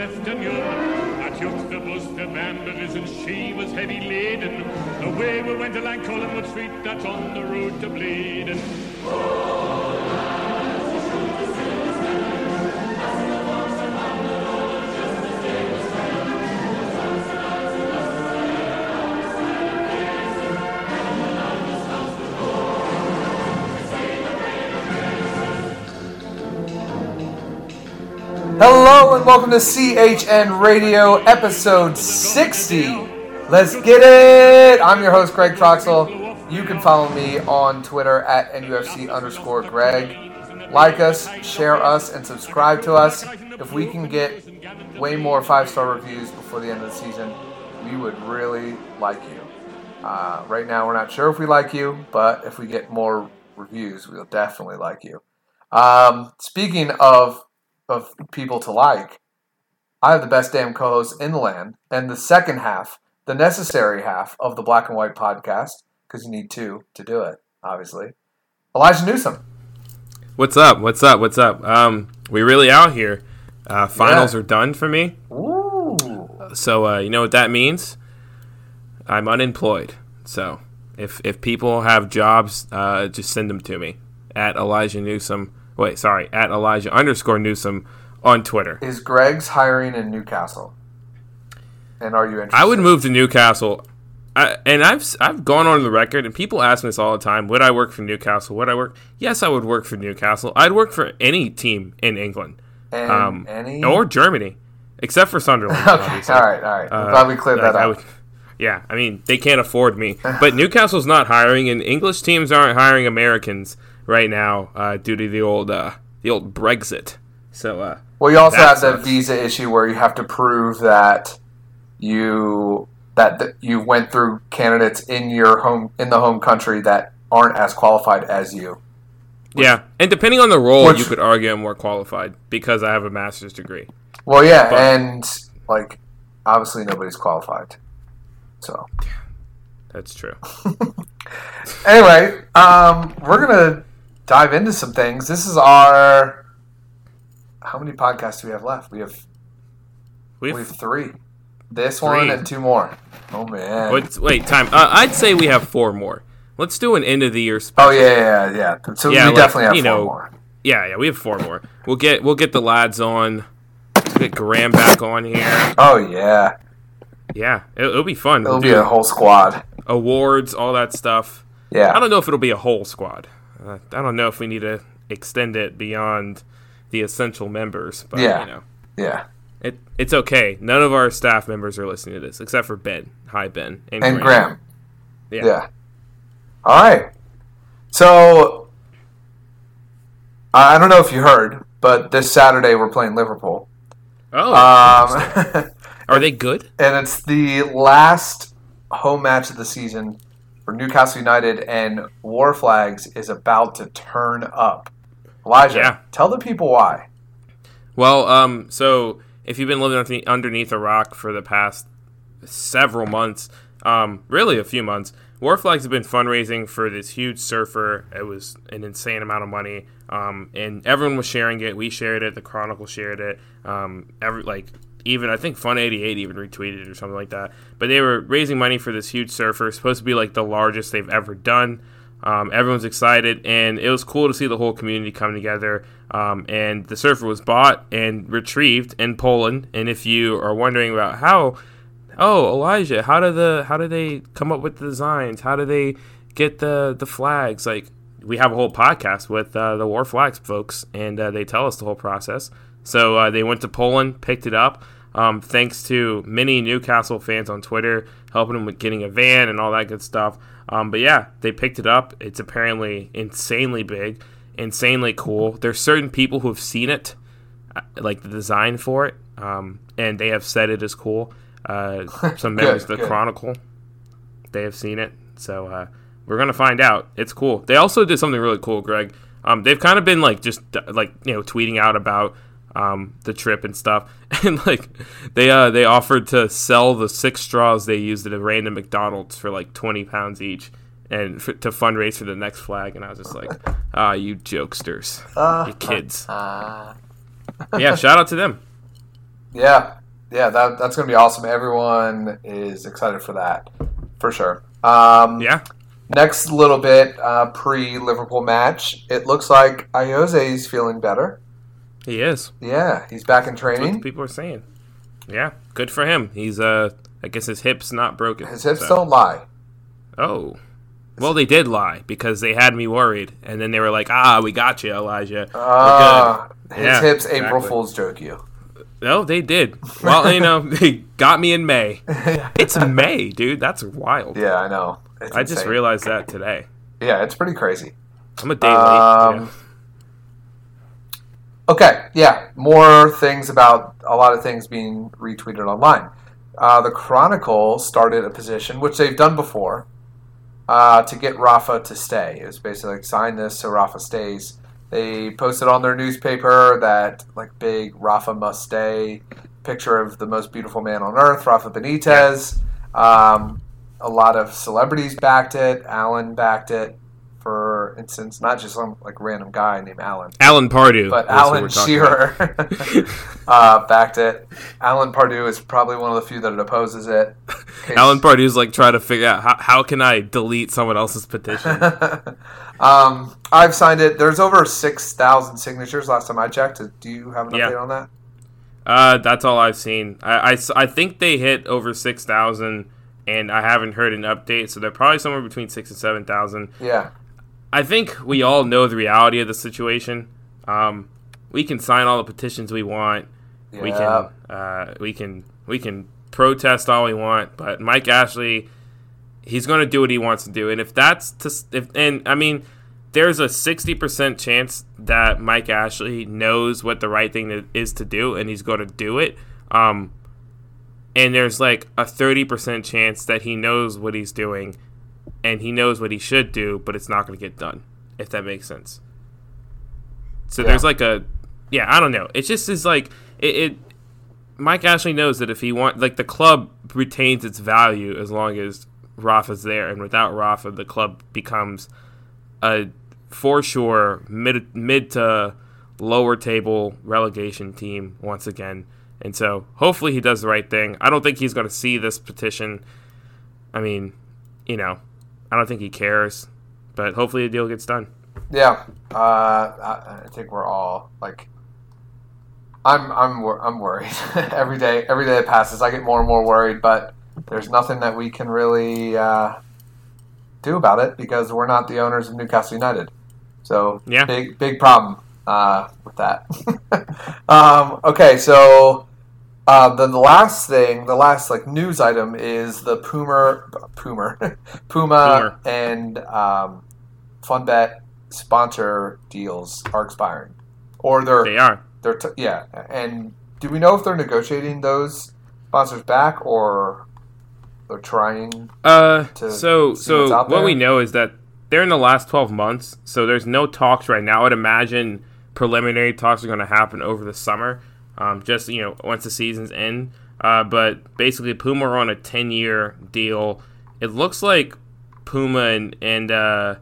afternoon I took the bus to Balmbra's and she was heavy laden. Away we went along Collingwood Street that's on the road to Blaydon And welcome to CHN Radio episode 60. Let's get it! I'm your host, Greg Troxel. You can follow me on Twitter at NUFC underscore Greg. Like us, share us, and subscribe to us. If we can get way more five star reviews before the end of the season, we would really like you. Uh, right now, we're not sure if we like you, but if we get more reviews, we'll definitely like you. Um, speaking of of people to like, I have the best damn co-host in the land, and the second half, the necessary half of the Black and White podcast, because you need two to do it, obviously. Elijah Newsom. What's up? What's up? What's up? Um, we really out here. Uh, finals Yeah. are done for me, Ooh. so uh, you know what that means. I'm unemployed. So if if people have jobs, uh, just send them to me at Elijah Newsom. Wait, sorry, at Elijah underscore Newsom on Twitter. Is Greg's hiring in Newcastle? And are you interested? I would move to Newcastle. I, and I've I've gone on the record, and people ask me this all the time. Would I work for Newcastle? Would I work? Yes, I would work for Newcastle. I'd work for any team in England. And um, any? or Germany, except for Sunderland. Okay, obviously. all right, all right. I'm Uh, glad we cleared that I up. would- yeah, I mean they can't afford me, but Newcastle's not hiring, and English teams aren't hiring Americans right now uh, due to the old uh, the old Brexit. So uh, Well, you also have the visa issue where you have to prove that you that, that you went through candidates in your home in the home country that aren't as qualified as you. yeah, and depending on the role, Which- you could argue I'm more qualified because I have a master's degree. Well, yeah, But- and like obviously nobody's qualified. So That's true. anyway, um, we're gonna dive into some things. This is our how many podcasts do we have left? We have We've, we have three. This one and two more. Oh man. wait, wait, time. Uh, I'd say we have four more. Let's do an end of the year special. Oh yeah, yeah, yeah. So Yeah, we like, definitely have you four know, more. yeah, yeah. We have four more. We'll get we'll get the lads on. We'll get Graham back on here. Oh yeah. Yeah, it, it'll be fun. It'll We'll be a whole squad. awards, all that stuff. Yeah. I don't know if it'll be a whole squad. Uh, I don't know if we need to extend it beyond the essential members. But Yeah. you know, Yeah. it it's okay. None of our staff members are listening to this except for Ben. Hi Ben and, And Graham. Yeah. Yeah. All right. So I don't know if you heard, but this Saturday we're playing Liverpool. Oh, Um, are they good? and it's the last home match of the season for Newcastle United, and War Flags is about to turn up. Elijah, Yeah. tell the people why. Well, um, so if you've been living underneath- underneath a rock for the past several months, um, really a few months, War Flags have been fundraising for this huge surfer. It was an insane amount of money, um, and everyone was sharing it. We shared it. The Chronicle shared it. Um, every like even I think Fun eighty eight even retweeted it or something like that. But they were raising money for this huge surfer. Supposed to be like the largest they've ever done. Um, everyone's excited, and it was cool to see the whole community come together. Um, and the surfer was bought and retrieved in Poland. And if you are wondering about how, oh Elijah, how do the how do they come up with the designs? How do they get the the flags? Like we have a whole podcast with uh, the War Flags folks, and uh, they tell us the whole process. So uh, they went to Poland, picked it up. Um, thanks to many Newcastle fans on Twitter helping them with getting a van and all that good stuff. Um, but yeah, they picked it up. It's apparently insanely big, insanely cool. There's certain people who have seen it, uh, like the design for it, um, and they have said it is cool. Uh, some members of the good. Chronicle, they have seen it. So uh, we're gonna find out. It's cool. They also did something really cool, Greg. Um, they've kind of been like just uh, like you know tweeting out about um, the trip and stuff, and like they uh, they offered to sell the six straws they used at a random McDonald's for like twenty pounds each, and f- to fundraise for the next flag, and I was just like, ah, you jokesters, Uh, you kids. uh, yeah, shout out to them. yeah, yeah, that, that's going to be awesome. Everyone is excited for that, for sure. Um, Yeah, Next little bit uh, pre Liverpool match. It looks like Ayoze is feeling better. He is. Yeah, he's back in training. people are saying. Yeah, good for him. He's uh, I guess his hip's not broken. His hips so- don't lie. Oh. Well, they did lie because they had me worried, and then they were like, "Ah, we got you, Elijah. Uh, his Yeah, hips April. Fool's joke you. No, they did. Well, you know, they got me in May. It's May, dude. That's wild. Yeah, I know. It's I just realized that today. Yeah, it's pretty crazy. I'm a day late. Um, yeah. Okay, yeah, more things about a lot of things being retweeted online. Uh, the Chronicle started a position, which they've done before, uh, to get Rafa to stay. It was basically like sign this so Rafa stays. They posted on their newspaper that like big Rafa must stay picture of the most beautiful man on earth, Rafa Benitez. Um, a lot of celebrities backed it. Alan backed it, for instance, not just some like random guy named Alan. Alan Pardew. But Alan we're talking about. Shearer uh, backed it. Alan Pardew is probably one of the few that opposes it. Alan Pardew's like trying to figure out how, how can I delete someone else's petition. um, I've signed it. There's over six thousand signatures last time I checked. Do you have an Yeah. update on that? Uh, that's all I've seen. I I think they hit over six thousand, and I haven't heard an update. So they're probably somewhere between six and seven thousand. Yeah, I think we all know the reality of the situation. Um, we can sign all the petitions we want. Yeah. We can uh, we can we can protest all we want, but Mike Ashley, he's going to do what he wants to do, and if that's to if and I mean, there's a sixty percent chance that Mike Ashley knows what the right thing is to do, and he's going to do it. Um, and there's like a thirty percent chance that he knows what he's doing, and he knows what he should do, but it's not going to get done. If that makes sense. So Yeah. there's like a, yeah, I don't know. It just is like it, it. Mike Ashley knows that if he want, like the club retains its value as long as Rafa's there, and without Rafa, the club becomes a for sure mid mid to lower table relegation team once again. And so hopefully he does the right thing. I don't think he's going to see this petition. I mean, you know, I don't think he cares, but hopefully the deal gets done. yeah. Uh, I, I think we're all like, I'm I'm I'm worried every day. Every day that passes, I get more and more worried. But there's nothing that we can really uh, do about it because we're not the owners of Newcastle United. So Yeah. big big problem uh, with that. um, okay, so uh, then the last thing, the last like news item is the Puma Puma Puma and um, FunBet sponsor deals are expiring, or they're They are. they're t- yeah. And do we know if they're negotiating those sponsors back or they're trying? Uh, to so so what we know is that they're in the last 12 months, so there's no talks right now. I'd imagine preliminary talks are going to happen over the summer, um, just you know once the season's end. Uh, but basically, Puma are on a 10 year deal. It looks like Puma and and uh,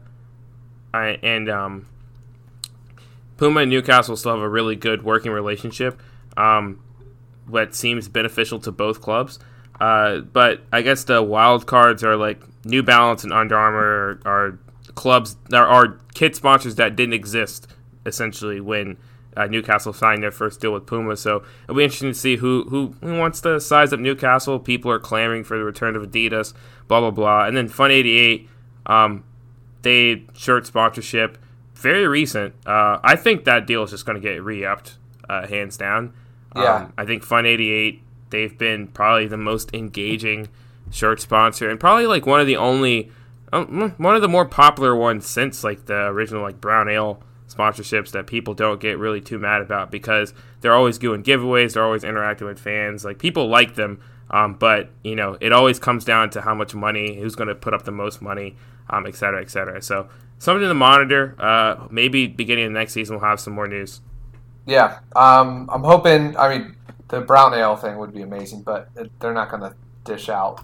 and um, Puma and Newcastle still have a really good working relationship. Um, what seems beneficial to both clubs. Uh, but I guess the wild cards are like New Balance and Under Armour are, are clubs are, are kit sponsors that didn't exist essentially when uh, Newcastle signed their first deal with Puma. So it'll be interesting to see who, who who wants to size up Newcastle. People are clamoring for the return of Adidas, blah blah blah. And then Fun eighty eight, um, they shirt sponsorship, very recent. Uh, I think that deal is just going to get re-upped, uh, hands down. Yeah. Um, I think Fun 88, they've been probably the most engaging shirt sponsor and probably like one of the only, um, one of the more popular ones since like the original like Brown Ale sponsorships that people don't get really too mad about because they're always doing giveaways, they're always interacting with fans. Like people like them, um, but you know it always comes down to how much money, who's going to put up the most money, um, et cetera, et cetera. So something to monitor. Uh, maybe beginning of next season we'll have some more news. Yeah, um, I'm hoping. I mean, the brown ale thing would be amazing, but they're not going to dish out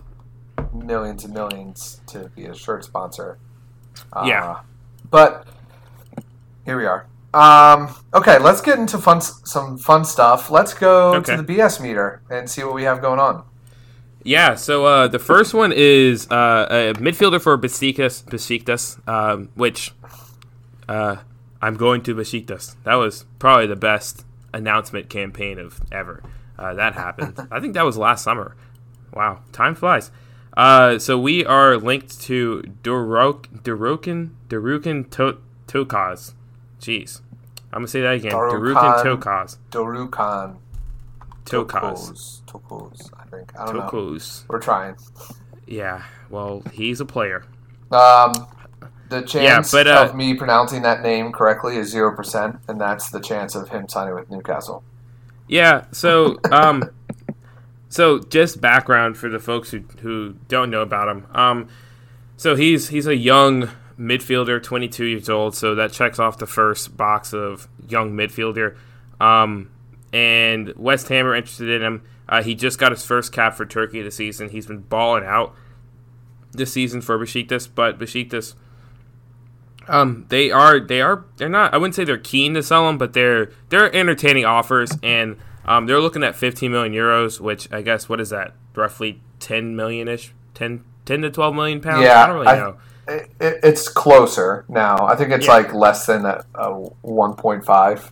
millions and millions to be a shirt sponsor. Yeah. But here we are. Um, okay, let's get into fun, some fun stuff. Let's go Okay. to the BS meter and see what we have going on. Yeah, so uh, the first one is uh, a midfielder for Besiktas, Besiktas um, which uh, I'm going to Besiktas. That was probably the best announcement campaign of ever. Uh, that happened. I think that was last summer. Wow, time flies. Uh, so we are linked to Durok, Durokin, Durukin to- Tokaz. Jeez. I'm going to say that again. Durokan. Tokaz. Dorukan. Tokaz. Tokos. I think. I don't know. Tokos. We're trying. Yeah, well, he's a player. Um, the chance but, uh, of me pronouncing that name correctly is 0%, and that's the chance of him signing with Newcastle. Yeah. So, um, so just background for the folks who who don't know about him. Um, so he's he's a young midfielder, 22 years old. So that checks off the first box of young midfielder. Um, and West Ham are interested in him. Uh, he just got his first cap for Turkey this season. He's been balling out this season for Besiktas, but Besiktas. Um, they are they are they're not. I wouldn't say they're keen to sell him, but they're they're entertaining offers, and um, they're looking at 15 million euros, which I guess what is that roughly 10 million ish, 10, 10 to 12 million pounds. Yeah, I don't really I- know. It, it, it's closer now. I think it's Yeah. like less than a, a 1.5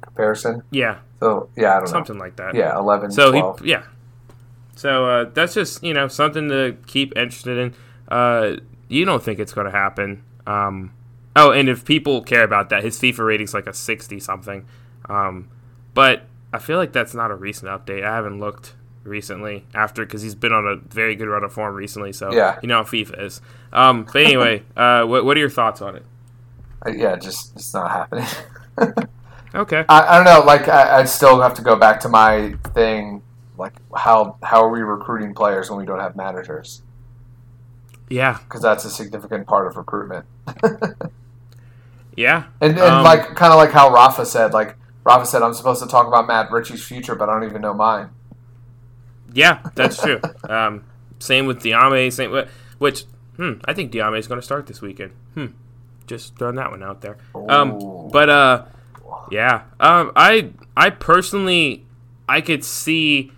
comparison. Yeah, So, yeah, I don't know. something like that. Yeah, 11, So 12. he, yeah. So uh, that's just you know something to keep interested in. Uh, you don't think it's going to happen? Um, oh, and if people care about that, his FIFA rating's like a sixty something. Um, but I feel like that's not a recent update. I haven't looked recently after because he's been on a very good run of form recently. So Yeah. you know how FIFA is. Um, but anyway, uh, what, what are your thoughts on it? Uh, yeah, just it's not happening. Okay. I, I don't know. Like, I, I'd still have to go back to my thing. Like, how how are we recruiting players when we don't have managers? Yeah. Because that's a significant part of recruitment. Yeah. And, and Um, like, kind of like how Rafa said, like Rafa said, I'm supposed to talk about Matt Ritchie's future, but I don't even know mine. Yeah, that's true. um, same with Diame. Same with which. Hmm, I think Diame is going to start this weekend. Hmm, just throwing that one out there. Um, but uh, yeah. Um, I I personally I could see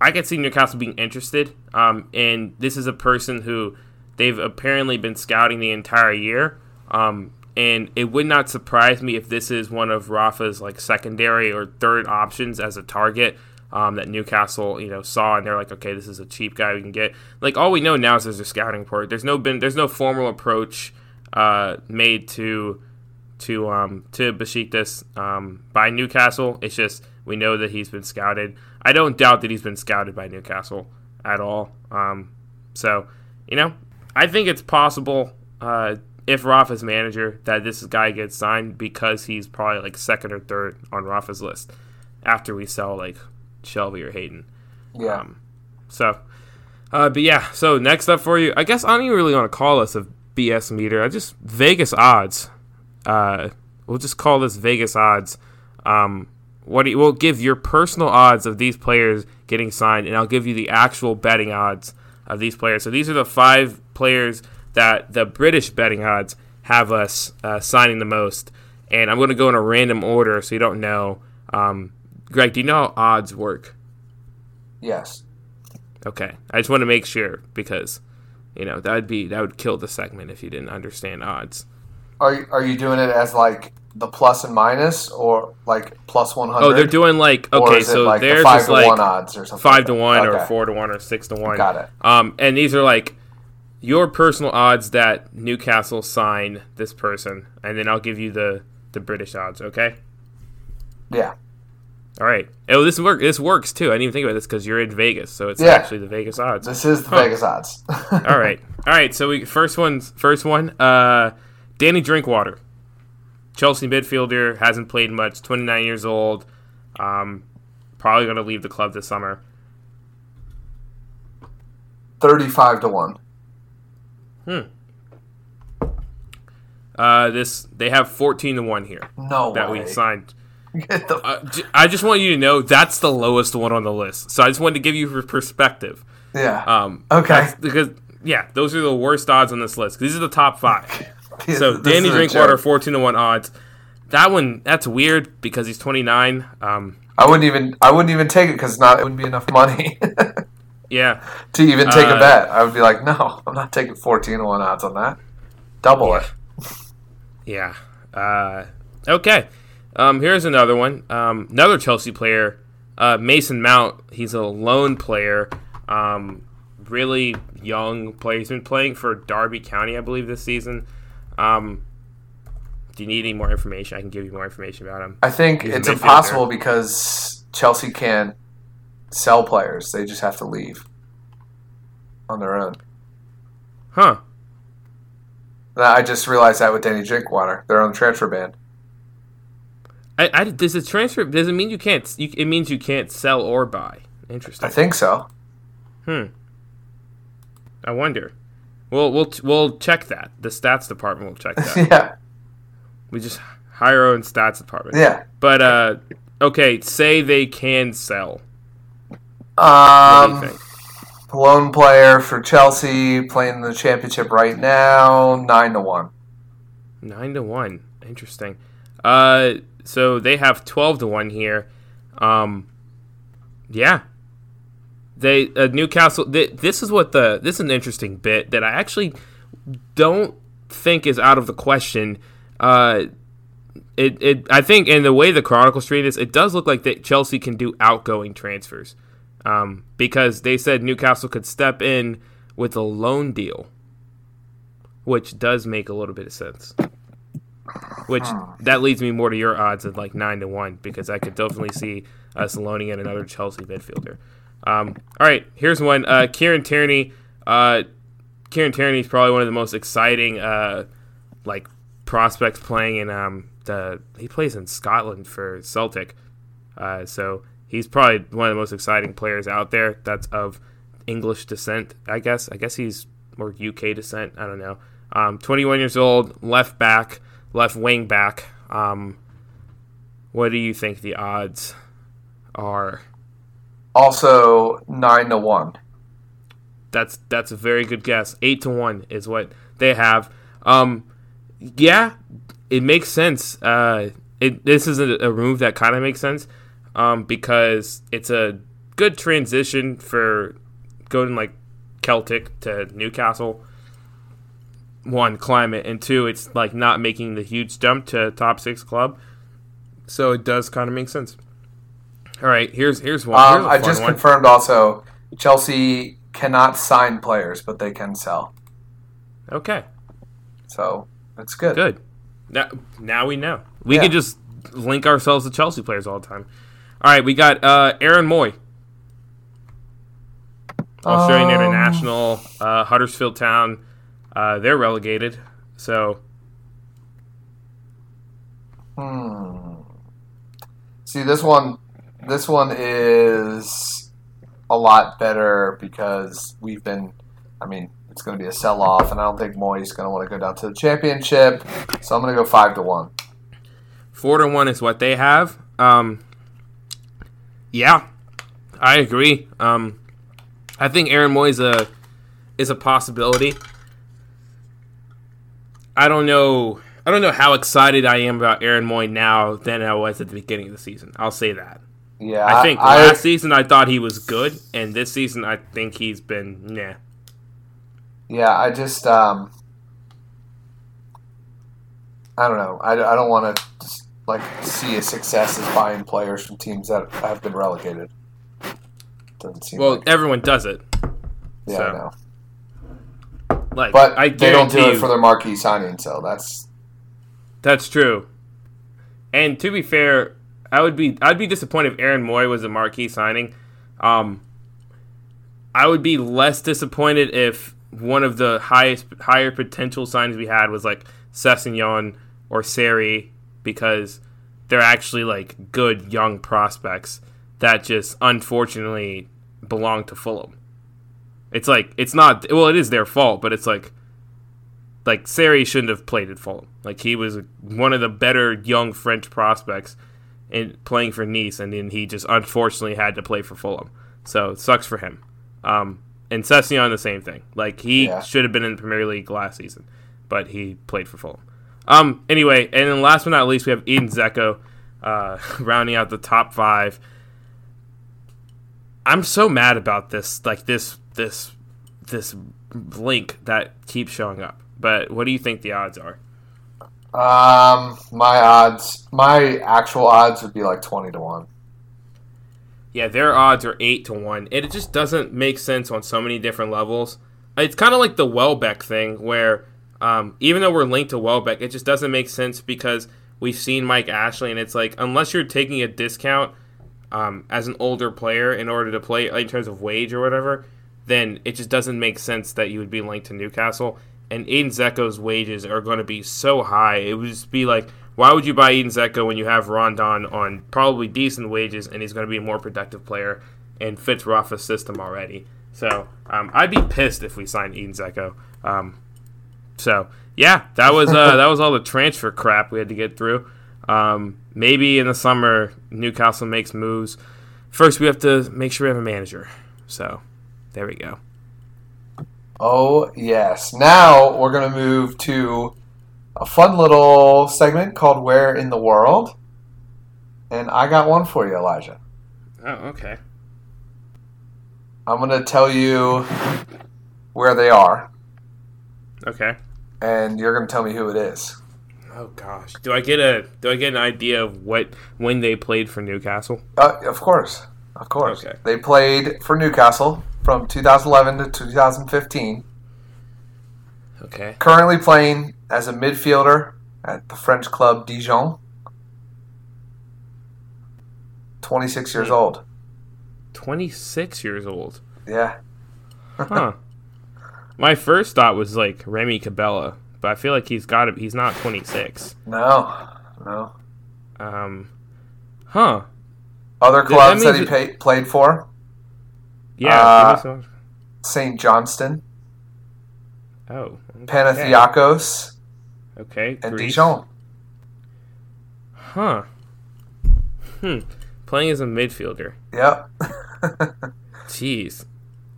I could see Newcastle being interested. Um, and this is a person who they've apparently been scouting the entire year. Um, and it would not surprise me if this is one of Rafa's like secondary or third options as a target. Um, that Newcastle, you know, saw and they're like, okay, this is a cheap guy we can get. Like all we know now is there's a scouting report. There's no been there's no formal approach uh, made to to um, to Besiktas um, by Newcastle. It's just we know that he's been scouted. I don't doubt that he's been scouted by Newcastle at all. Um, so you know, I think it's possible uh, if Rafa's manager that this guy gets signed because he's probably like second or third on Rafa's list after we sell like Shelvey or Hayden. Yeah. Um, so, uh, but yeah. So next up for you, I guess I don't even really want to call this a BS meter. I just Vegas odds. Uh, we'll just call this Vegas odds. Um, what do you, we'll give your personal odds of these players getting signed, and I'll give you the actual betting odds of these players. So these are the five players that the British betting odds have us uh, signing the most, and I'm going to go in a random order so you don't know. Um, Greg, do you know how odds work? yes. Okay, I just want to make sure because you know that would be that would kill the segment if you didn't understand odds. Are you, are you doing it as like the plus and minus, or like plus one hundred? Oh, they're doing like okay, so like the five to like one odds or something. five to one or four to one or six to one. Got it. Um, and these are like your personal odds that Newcastle sign this person, and then I'll give you the the British odds. Okay. Yeah. All right. Oh, this work. This works too. I didn't even think about this because you're in Vegas, so it's Yeah. actually the Vegas odds. This is the Huh. Vegas odds. All right. All right. So we first one's first one. Uh, Danny Drinkwater, Chelsea midfielder, hasn't played much. Twenty nine years old. Um, probably going to leave the club this summer. Thirty-five to one. Uh, this they have fourteen to one here No that way. we signed. Uh, I just want you to know that's the lowest one on the list. So I just wanted to give you per- perspective. yeah. Um, Okay. because yeah, those are the worst odds on this list. These are the top five. so Danny Drinkwater, fourteen to one odds. That one, that's weird because he's twenty nine. Um, I wouldn't even. I wouldn't even take it because not. It wouldn't be enough money yeah, to even take Uh, a bet. I would be like, no, I'm not taking 14 to one odds on that. Double it. yeah. Uh, okay. Um, here's another one. Um, another Chelsea player, uh, Mason Mount. He's a loan player. Um, really young player. He's been playing for Derby County, I believe, this season. Um, do you need any more information? I can give you more information about him. I think He's it's impossible because Chelsea can't sell players. They just have to leave on their own. Huh. I just realized that with Danny Drinkwater. They're on the transfer ban. I, I, does it transfer? Does it mean you can't? You, it means you can't sell or buy. Interesting. I think so. Hmm. I wonder. We'll we'll we'll check that. The stats department will check that. yeah. we just hire our own stats department. Yeah. But uh, okay. Say they can sell. Um, loan player for Chelsea playing the championship right now, nine to one. Nine to one. Interesting. Uh, so they have twelve to one here. Um, yeah. They uh, Newcastle. Th- this is what the this is an interesting bit that I actually don't think is out of the question. Uh, it, it I think in the way the Chronicles treat this, it does look like that Chelsea can do outgoing transfers, um, because they said Newcastle could step in with a loan deal, which does make a little bit of sense. Which that leads me more to your odds of like nine to one because I could definitely see us loaning in another Chelsea midfielder. Um, all right, here's one. Uh, Kieran Tierney. Uh, Kieran Tierney is probably one of the most exciting uh, like prospects playing in um, the. He plays in Scotland for Celtic, uh, so he's probably one of the most exciting players out there. That's of English descent, I guess. I guess he's more UK descent. I don't know. Um, 21 years old, left back, left wing back. Um, what do you think the odds are? Also nine to one. That's that's a very good guess. Eight to one is what they have. Um, yeah, it makes sense. Uh, it this is a, a move that kind of makes sense. Um, because it's a good transition for going like Celtic to Newcastle. One climate and two, it's like not making the huge jump to top six club. So it does kind of make sense. All right, here's here's one. Um, I just one. confirmed also Chelsea cannot sign players, but they can sell. Okay. So that's good. Good. Now, now we know. We Yeah. can just link ourselves to Chelsea players all the time. All right, we got uh, Aaron Mooy, Australian Um, international, uh, Huddersfield Town. Uh, they're relegated, so Hmm. See this one. This one is a lot better because we've been. I mean, it's going to be a sell-off, and I don't think Mooy's going to want to go down to the championship. So I'm going to go five to one. four to one is what they have. Um, yeah, I agree. Um, I think Aaron Mooy is a is a possibility. I don't know. I don't know how excited I am about Aaron Mooy now than I was at the beginning of the season. I'll say that. Yeah, I think I, last season I thought he was good, and this season I think he's been nah. Yeah, I just um, I don't know. I, I don't want to just like see a success as buying players from teams that have been relegated. Doesn't seem Well, like everyone does it. yeah, so- I know. Like, But I they don't do it you- for their marquee signing, so that's That's true. And to be fair, I would be I'd be disappointed if Aaron Mooy was a marquee signing. Um, I would be less disappointed if one of the highest higher potential signings we had was like Sessegnon or Seri because they're actually like good young prospects that just unfortunately belong to Fulham. It's like it's not well, it is their fault, but it's like like Seri shouldn't have played at Fulham. Like he was one of the better young French prospects in playing for Nice, and then he just unfortunately had to play for Fulham. So it sucks for him. Um, and Sessegnon the same thing. Like he Yeah. should have been in the Premier League last season, but he played for Fulham. Um. Anyway, and then last but not least, we have Edin Dzeko, uh, rounding out the top five. I'm so mad about this, like this, this, this link that keeps showing up. But what do you think the odds are? Um, my odds, my actual odds would be like twenty to one. Yeah, their odds are eight to one. It just doesn't make sense on so many different levels. It's kind of like the Welbeck thing, where um, even though we're linked to Welbeck, it just doesn't make sense because we've seen Mike Ashley, and it's like unless you're taking a discount um, as an older player in order to play in terms of wage or whatever, then it just doesn't make sense that you would be linked to Newcastle. And Edin Dzeko's wages are going to be so high. It would just be like, why would you buy Edin Dzeko when you have Rondon on probably decent wages and he's going to be a more productive player and fits Rafa's system already? So um, I'd be pissed if we signed Edin Dzeko. Um, so yeah, that was uh, that was all the transfer crap we had to get through. Um, maybe in the summer Newcastle makes moves. First, we have to make sure we have a manager. So there we go. Oh yes. Now we're gonna move to a fun little segment called "Where in the World," and I got one for you, Elijah. Oh, okay. I'm gonna tell you where they are, Okay. and you're gonna tell me who it is. Oh gosh, do I get a do I get an idea of what when they played for Newcastle? Uh, of course, of course. Okay. They played for Newcastle from 2011 to 2015. Okay. Currently playing as a midfielder at the French club Dijon. 26 years Hmm. old. Twenty six years old. Yeah. Huh. My first thought was like Remy Cabella, but I feel like he's got to He's not twenty six. No, no. Um. Huh. Other clubs that, means he pay, played for Yeah. Uh, give me some- St. Johnstone, oh. okay. Panathinaikos, Okay. and Greece. Dijon. Huh. Hmm. Playing as a midfielder. Yep. Jeez.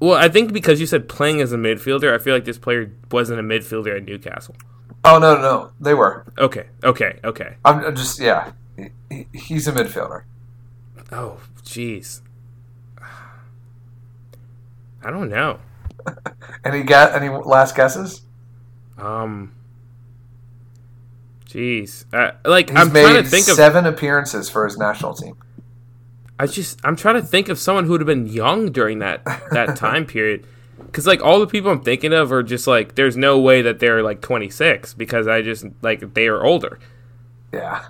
Well, I think because you said playing as a midfielder, I feel like this player wasn't a midfielder at Newcastle. oh, no, no, no. They were. Okay, okay, okay. I'm I'm just, yeah. He- he- he's a midfielder. Oh, jeez. I don't know. Any, ga- any last guesses? Um. Jeez. Uh, like He's I'm made trying to think of. seven appearances for his national team. I just I'm trying to think of someone who would have been young during that that time period. Because like all the people I'm thinking of are just like there's no way that they're like 26 because I just like they are older. Yeah.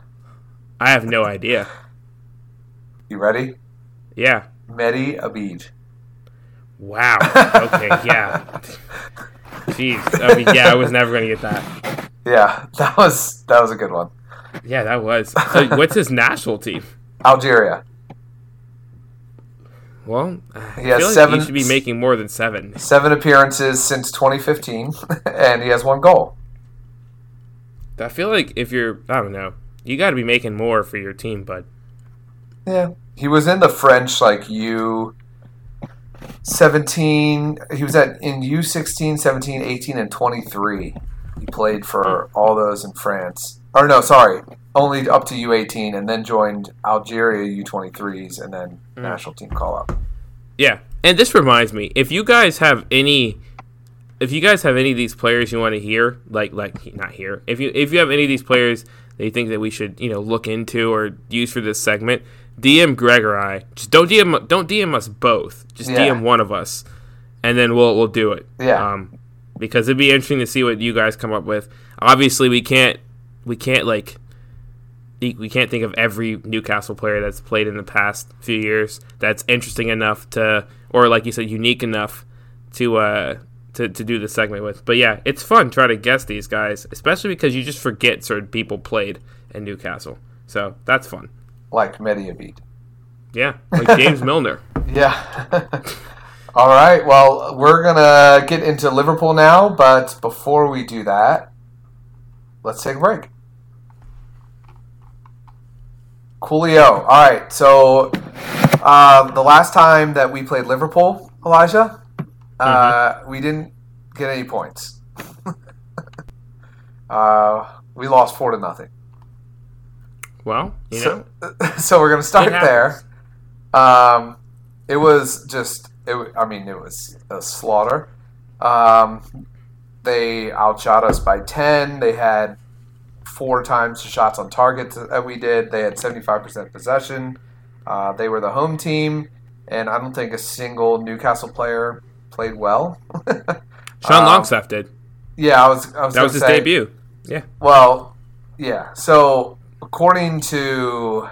I have no idea. You ready? Yeah. Mehdi Abeid. Wow. Okay. Yeah. Jeez. I mean, yeah, I was never gonna get that. Yeah, that was that was a good one. Yeah, that was. So what's his national team? Algeria. Well, I He has feel like seven- he should be making more than seven. Seven appearances since 2015, and he has one goal. I feel like if you're, I don't know, you got to be making more for your team, bud. Yeah. He was in the French like U 17. He was at in U 16, 17, 18, and 23. He played for all those in France. Or no, sorry, only up to U 18, and then joined Algeria U 23s, and then hmm. national team call up. Yeah, and this reminds me, if you guys have any, if you guys have any of these players you want to hear, like like not here, if you if you have any of these players that you think that we should you know look into or use for this segment, DM Greg or I. Just don't DM don't DM us both. Just Yeah. DM one of us, and then we'll we'll do it. Yeah. Um, because it'd be interesting to see what you guys come up with. Obviously, we can't we can't like we can't think of every Newcastle player that's played in the past few years that's interesting enough to, or like you said, unique enough to uh to, to do the segment with. But yeah, it's fun trying to guess these guys, especially because you just forget certain people played in Newcastle. So that's fun. Like Mehdi Abeid. Yeah, like James Milner. Yeah. All right. Well, we're gonna get into Liverpool now, but before we do that, let's take a break. Coolio. All right. So, uh, the last time that we played Liverpool, Elijah, uh, Uh, we didn't get any points. uh, we lost four to nothing. Well, you know, So, so we're gonna start there. Um, it was just, it. I mean, it was a slaughter. Um, they outshot us by ten. They had four times the shots on target that we did. They had seventy five percent possession. Uh, they were the home team, and I don't think a single Newcastle player played well. Sean um, Longstaff did. yeah, I was. I was. That was his say- debut. Yeah. well, yeah. So according to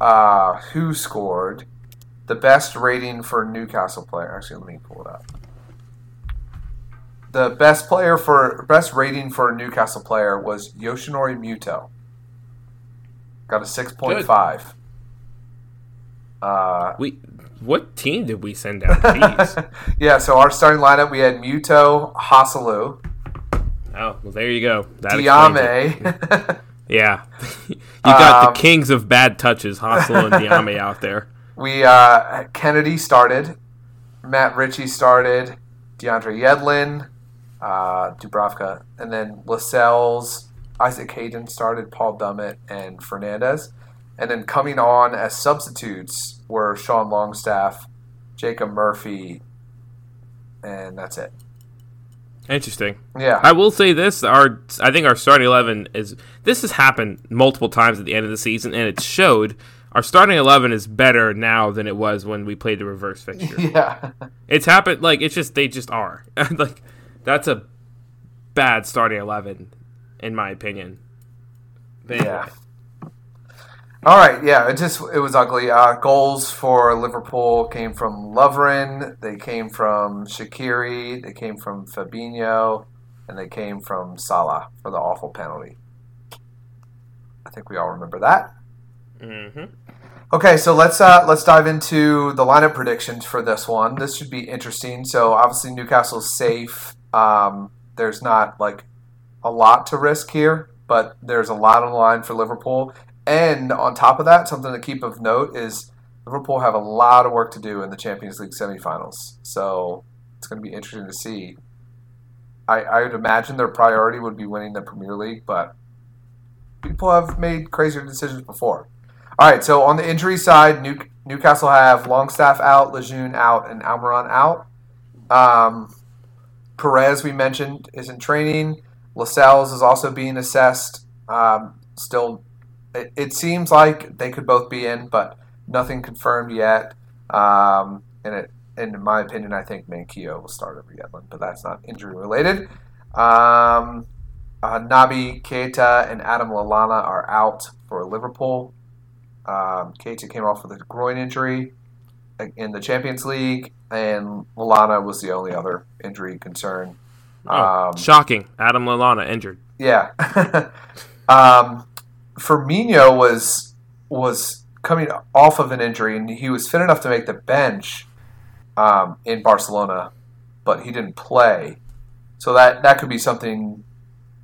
uh, who scored the best rating for a Newcastle player? Actually, let me pull it up. The best player for best rating for a Newcastle player was Yoshinori Muto. Got a six point five. Uh, We what team did we send out? Yeah, so our starting lineup we had Muto, Hasalu, oh, well, there you go. That. Diame. Yeah. you got Um, the kings of bad touches, Hassel and Diame out there. We uh, Kennedy started, Matt Ritchie started, DeAndre Yedlin, uh, Dubravka, and then Lascelles, Isaac Hayden started, Paul Dummett, and Fernandez. And then coming on as substitutes were Sean Longstaff, Jacob Murphy, and that's it. Interesting. Yeah. I will say this: our I think our starting eleven is this has happened multiple times at the end of the season, and it showed. Our starting eleven is better now than it was when we played the reverse fixture. yeah. it's happened like it's just they just are like that's a bad starting eleven, in my opinion. But Yeah. All right, yeah, it just it was ugly. Uh, goals for Liverpool came from Lovren, they came from Shaqiri, they came from Fabinho, and they came from Salah for the awful penalty. I think we all remember that. Mhm. Okay, so let's uh, let's dive into the lineup predictions for this one. This should be interesting. So obviously Newcastle's safe. Um, there's not like a lot to risk here, but there's a lot on the line for Liverpool. And on top of that, something to keep of note is Liverpool have a lot of work to do in the Champions League semifinals. So it's going to be interesting to see. I, I would imagine their priority would be winning the Premier League, but people have made crazier decisions before. All right, so on the injury side, New, Newcastle have Longstaff out, Lejeune out, and Almiron out. Um, Perez, we mentioned, is in training. Lascelles is also being assessed. Um, still, it, it seems like they could both be in, but nothing confirmed yet. Um, and it, in my opinion, I think Manquillo will start over Yedlin, but that's not injury related. Um, uh, Naby Keita and Adam Lallana are out for Liverpool. Um, Keita came off with a groin injury in the Champions League, and Lallana was the only other injury concern. Oh, Um, shocking! Adam Lallana injured. yeah. um, Firmino was was coming off of an injury, and he was fit enough to make the bench um, in Barcelona, but he didn't play. So that that could be something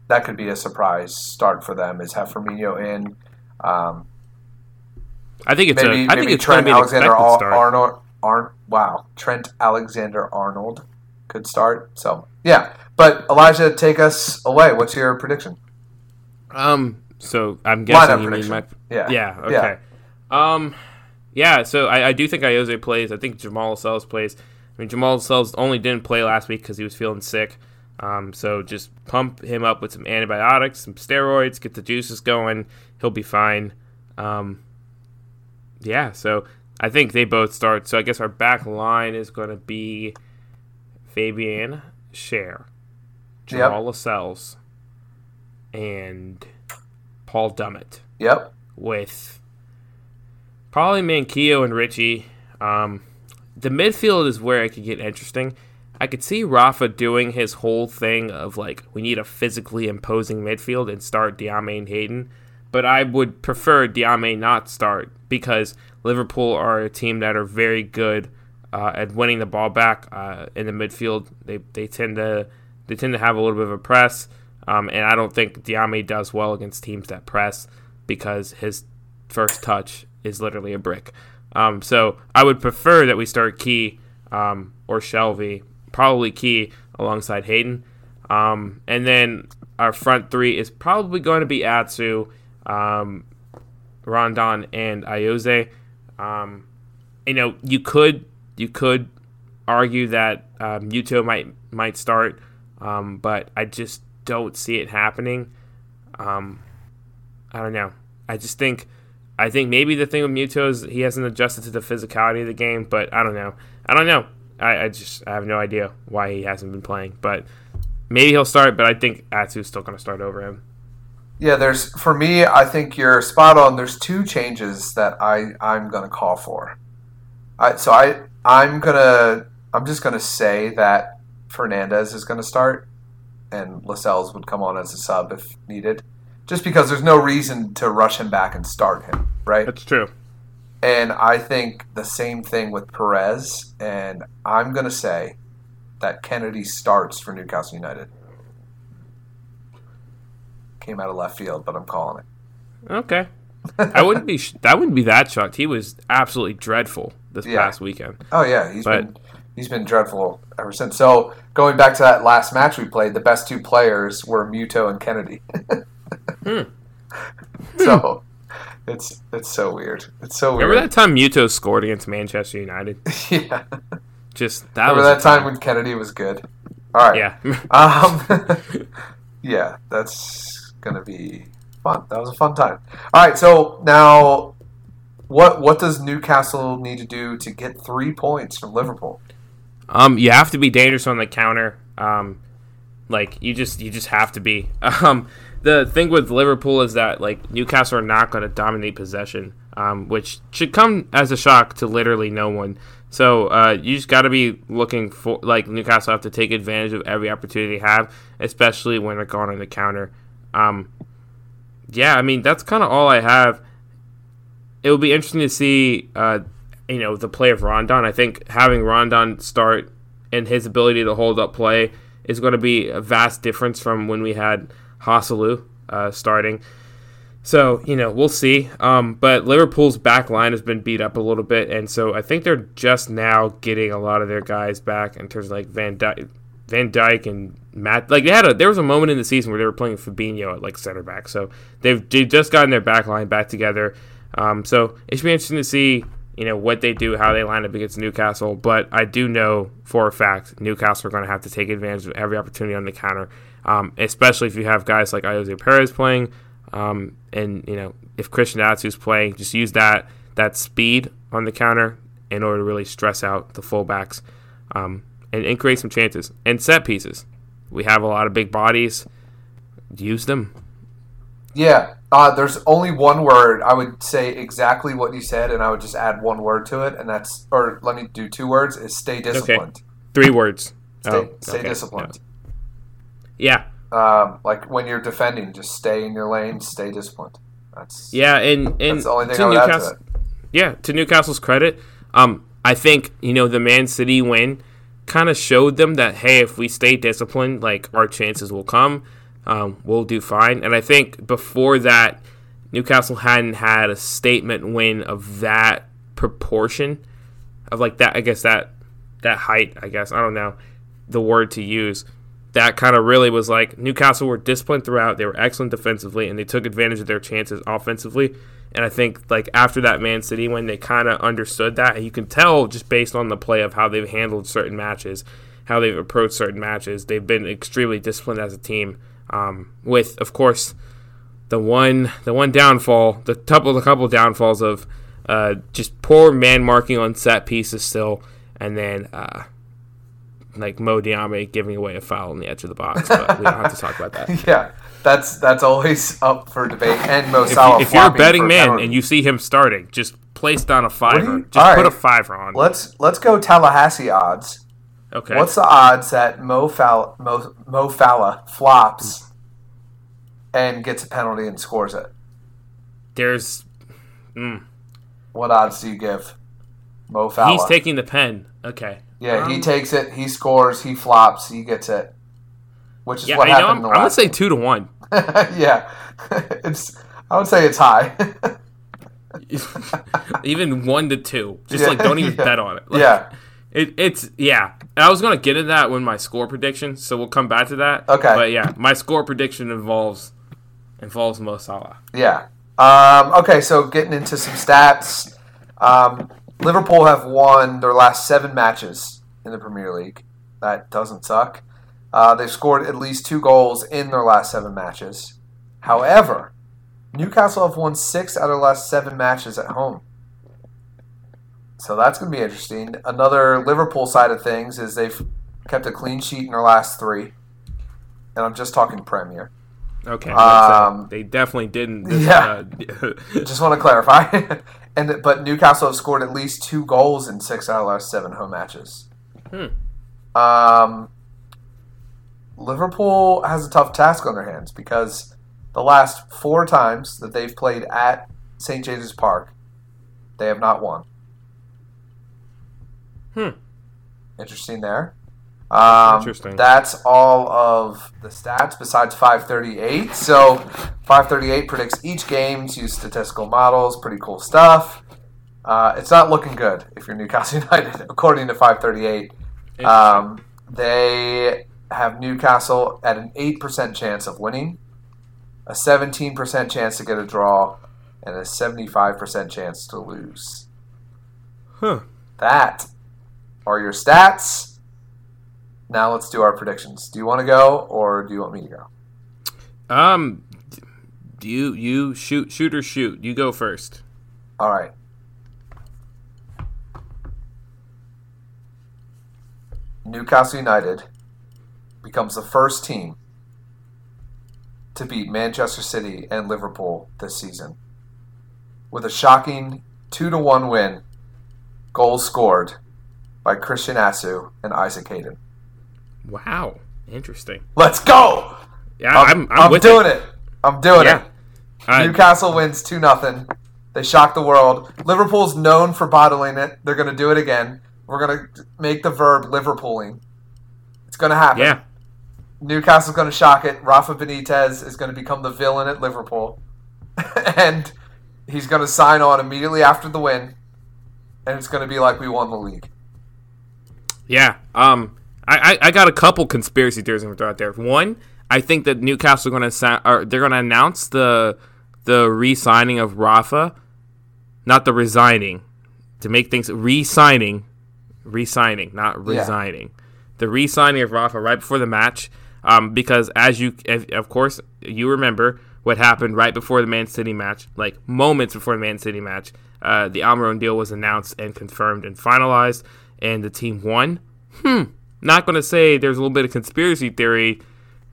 that could be a surprise start for them. Is have Firmino in. Um, I think it's maybe a. I think maybe it's going to Trent be an Alexander expected Ar- start. Arnold. Arn, wow, Trent Alexander Arnold could start. So yeah, but Elijah, take us away. What's your prediction? Um. So I'm guessing Lineup you mean my. Yeah. Yeah. Okay. Um. Yeah. So I, I do think Ayoze plays. I think Jamal Lascelles plays. I mean, Jamal Lascelles only didn't play last week because he was feeling sick. Um. So just pump him up with some antibiotics, some steroids, get the juices going. He'll be fine. Um. Yeah. So I think they both start. So I guess our back line is going to be Fabian Schär, Jamal Lascelles, and Paul Dummett Yep. with probably Manquillo and Ritchie. Um, the midfield is where it could get interesting. I could see Rafa doing his whole thing of like we need a physically imposing midfield and start Diame and Hayden, but I would prefer Diame not start because Liverpool are a team that are very good uh, at winning the ball back uh, in the midfield. They they tend to they tend to have a little bit of a press, um, and I don't think Diame does well against teams that press because his first touch is literally a brick. Um, so I would prefer that we start Ki um, or Shelvey, probably Ki alongside Hayden. Um, and then our front three is probably going to be Atsu, um, Rondon, and Ayoze. Um, you know, you could you could argue that Muto might might start, um, but I just don't see it happening. Um, I don't know. I just think I think maybe the thing with Muto is he hasn't adjusted to the physicality of the game, but I don't know. I don't know. I, I just I have no idea why he hasn't been playing, but maybe he'll start. But I think Atsu's still going to start over him. Yeah, there's for me. I think you're spot on. There's two changes that I I'm going to call for. I so I I'm gonna I'm just gonna say that Fernandez is going to start, and Lascelles would come on as a sub if needed just because there's no reason to rush him back and start him, right? That's true. And I think the same thing with Perez. And I'm going to say that Kennedy starts for Newcastle United. Came out of left field, but I'm calling it. Okay. I wouldn't be that wouldn't be that shocked. He was absolutely dreadful this Yeah. past weekend. Oh yeah, he's But- been he's been dreadful ever since. So going back to that last match we played, the best two players were Muto and Kennedy. Hmm. So it's it's so weird. It's so weird. Remember that time Muto scored against Manchester United? yeah. Just that Remember that a time when Kennedy was good? All right. Yeah. Um, yeah, that's gonna be fun. That was a fun time. All right, so now, what what does Newcastle need to do to get three points from Liverpool? Um, you have to be dangerous on the counter. Um, like you just you just have to be. Um, the thing with Liverpool is that like Newcastle are not going to dominate possession, um, which should come as a shock to literally no one. So uh, you just got to be looking for like Newcastle have to take advantage of every opportunity they have, especially when they're going on the counter. Um, yeah, I mean that's kind of all I have. It will be interesting to see, uh, you know, the play of Rondon. I think having Rondon start and his ability to hold up play is going to be a vast difference from when we had Joselu uh, starting. So you know we'll see. Um, but Liverpool's back line has been beat up a little bit, and so I think they're just now getting a lot of their guys back in terms of like Van Dijk, Van Dijk and Matt. Like they had a there was a moment in the season where they were playing Fabinho at like center back. So they've, they've just gotten their back line back together. Um, so it should be interesting to see you know what they do, how they line up against Newcastle. But I do know for a fact Newcastle are going to have to take advantage of every opportunity on the counter, um, especially if you have guys like Ayoze Perez playing. Um, and you know, if Christian Atsu's playing, just use that that speed on the counter in order to really stress out the fullbacks um, and, and create some chances and set pieces. We have a lot of big bodies. Use them. Yeah, uh, there's only one word. I would say exactly what you said, and I would just add one word to it, and that's or let me do two words: is stay disciplined. Three words. Stay, Oh, stay okay. disciplined. Yeah, Um, like when you're defending, just stay in your lane, stay disciplined. That's yeah, and and That's the only thing to I would add to Newcastle, it. yeah, to Newcastle's credit, um, I think you know the Man City win kind of showed them that hey, if we stay disciplined, like our chances will come. Um, we'll do fine. And I think before that, Newcastle hadn't had a statement win of that proportion, of like that. I guess that that height. I guess I don't know the word to use. That kind of really was like Newcastle were disciplined throughout. They were excellent defensively, and they took advantage of their chances offensively. And I think like after that Man City win, they kind of understood that, and you can tell just based on the play of how they've handled certain matches, how they've approached certain matches. They've been extremely disciplined as a team. Um, with of course the one the one downfall, the couple the couple downfalls of uh, just poor man marking on set pieces still, and then uh, like Mo Diame giving away a foul on the edge of the box. But we don't have to talk about that. yeah. That's that's always up for debate. And Mo If, Salah if you're a betting man and you see him starting, just place down a fiver. you- Just put a fiver on. let's let's go Tallahassee odds. Okay. What's the odds that Mo Salah, Mo, Mo Salah flops and gets a penalty and scores it? There's What odds do you give Mo Salah? he's taking the pen. Okay. yeah, he Um, takes it, he scores, he flops, he gets it. Which is Yeah, what I know. happened I'm, I'm gonna say two to one. yeah. it's I would say it's high. even one to two. Just Yeah, like don't even yeah. bet on it. Like, yeah. It, it's yeah. I was gonna get into that when my score prediction, so we'll come back to that. Okay. But yeah, my score prediction involves involves Mo Salah. Yeah. Um, okay, so getting into some stats. Um, Liverpool have won their last seven matches in the Premier League. That doesn't suck. Uh, they've scored at least two goals in their last seven matches. However, Newcastle have won six out of their last seven matches at home. So that's going to be interesting. Another Liverpool side of things is they've kept a clean sheet in their last three. And I'm just talking Premier. Okay. Um, they definitely didn't. This, yeah. Uh, Just want to clarify. and but Newcastle have scored at least two goals in six out of the last seven home matches. Hmm. Um, Liverpool has a tough task on their hands because the last four times that they've played at St James's Park, they have not won. Hmm. Interesting there. Um, Interesting. That's all of the stats besides 538. So 538 predicts each game, use statistical models, pretty cool stuff. Uh, it's not looking good if you're Newcastle United, according to 538. Um, they have Newcastle at an 8% chance of winning, a 17% chance to get a draw, and a 75% chance to lose. Huh. That are your stats. Now let's do our predictions. Do you want to go or do you want me to go? Um, do you you shoot shoot or shoot? You go first. All right. Newcastle United becomes the first team to beat Manchester City and Liverpool this season with a shocking 2 to 1 win. Goals scored by Christian Atsu and Isaac Hayden. Wow, interesting. Let's go! Yeah, I'm, I'm I'm, with doing it. it. I'm doing Yeah. it. Uh, Newcastle wins 2 0. They shock the world. Liverpool's known for bottling it. They're going to do it again. We're going to make the verb Liverpooling. It's going to happen. yeah, Newcastle's going to shock it. Rafa Benitez is going to become the villain at Liverpool. and he's going to sign on immediately after the win. And it's going to be like we won the league. Yeah. Um, I, I I got a couple conspiracy theories I'm out there. One, I think that Newcastle are gonna sa- or they're gonna announce the the re-signing of Rafa, not the resigning, to make things re-signing, re-signing, not Yeah. resigning. The re-signing of Rafa right before the match, um, because as you, if, of course, you remember what happened right before the Man City match, like moments before the Man City match. Uh, the Almiron deal was announced and confirmed and finalized, and the team won. Hmm. Not going to say there's a little bit of conspiracy theory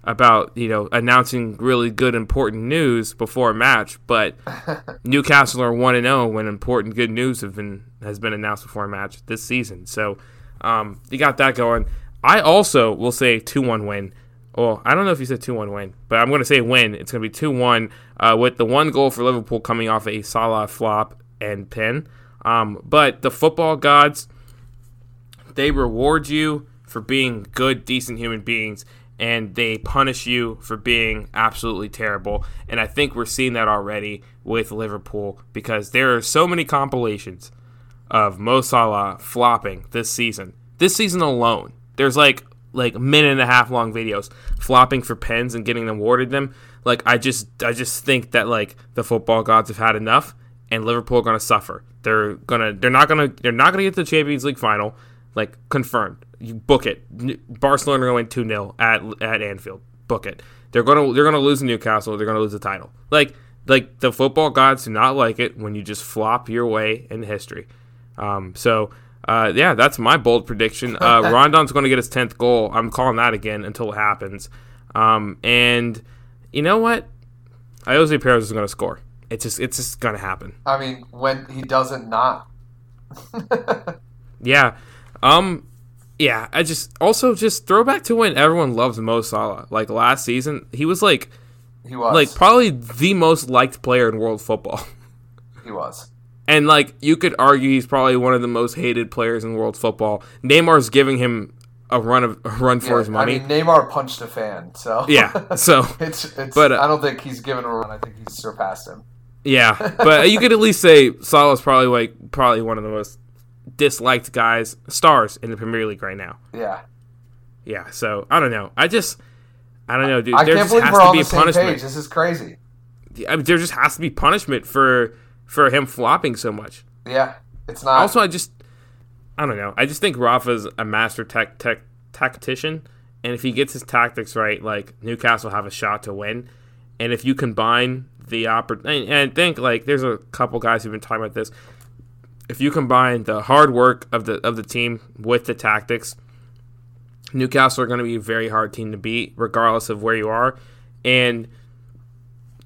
about you know announcing really good important news before a match, but Newcastle are one and zero when important good news have been has been announced before a match this season. So um, you got that going. I also will say two one win. Well, I don't know if you said two one win, but I'm going to say win. It's going to be two one uh, with the one goal for Liverpool coming off a Salah flop and pin. Um, but the football gods they reward you for being good, decent human beings, and they punish you for being absolutely terrible. And I think we're seeing that already with Liverpool because there are so many compilations of Mo Salah flopping this season. This season alone, there's like like minute and a half long videos flopping for pens and getting them awarded them. Like I just I just think that like the football gods have had enough and Liverpool are going to suffer. They're going to they're not going to they're not going to get to the Champions League final like confirmed. You book it. Barcelona are going 2-0 at at Anfield. Book it. They're going to they're going to lose to Newcastle. They're going to lose the title. Like like the football gods do not like it when you just flop your way in history. Um, so uh, yeah, that's my bold prediction. Uh, Rondon's going to get his tenth goal. I'm calling that again until it happens. Um, and you know what? Ayoze Perez is going to score. It's just it's just going to happen. I mean, when he doesn't not. Yeah. Um. Yeah. I just also just throw back to when everyone loves Mo Salah. Like last season, he was like he was. like probably the most liked player in world football. he was. And like you could argue he's probably one of the most hated players in world football. Neymar's giving him a run of a run for Yeah, his money. I mean, Neymar punched a fan, so yeah. So it's it's. But, uh, I don't think he's given a run. I think he's surpassed him. yeah, but you could at least say Salah's probably like probably one of the most disliked guys, stars in the Premier League right now. Yeah. Yeah, so I don't know. I just, I don't know, dude. I there can't just believe has we're to on be the a same punishment. page. This is crazy. I mean, there just has to be punishment for for him flopping so much. Yeah. It's not. Also, I just, I don't know. I just think Rafa's a master tech, tech tactician, and if he gets his tactics right, like Newcastle have a shot to win. And if you combine the opportunity, and think like there's a couple guys who've been talking about this. If you combine the hard work of the of the team with the tactics, Newcastle are going to be a very hard team to beat, regardless of where you are. And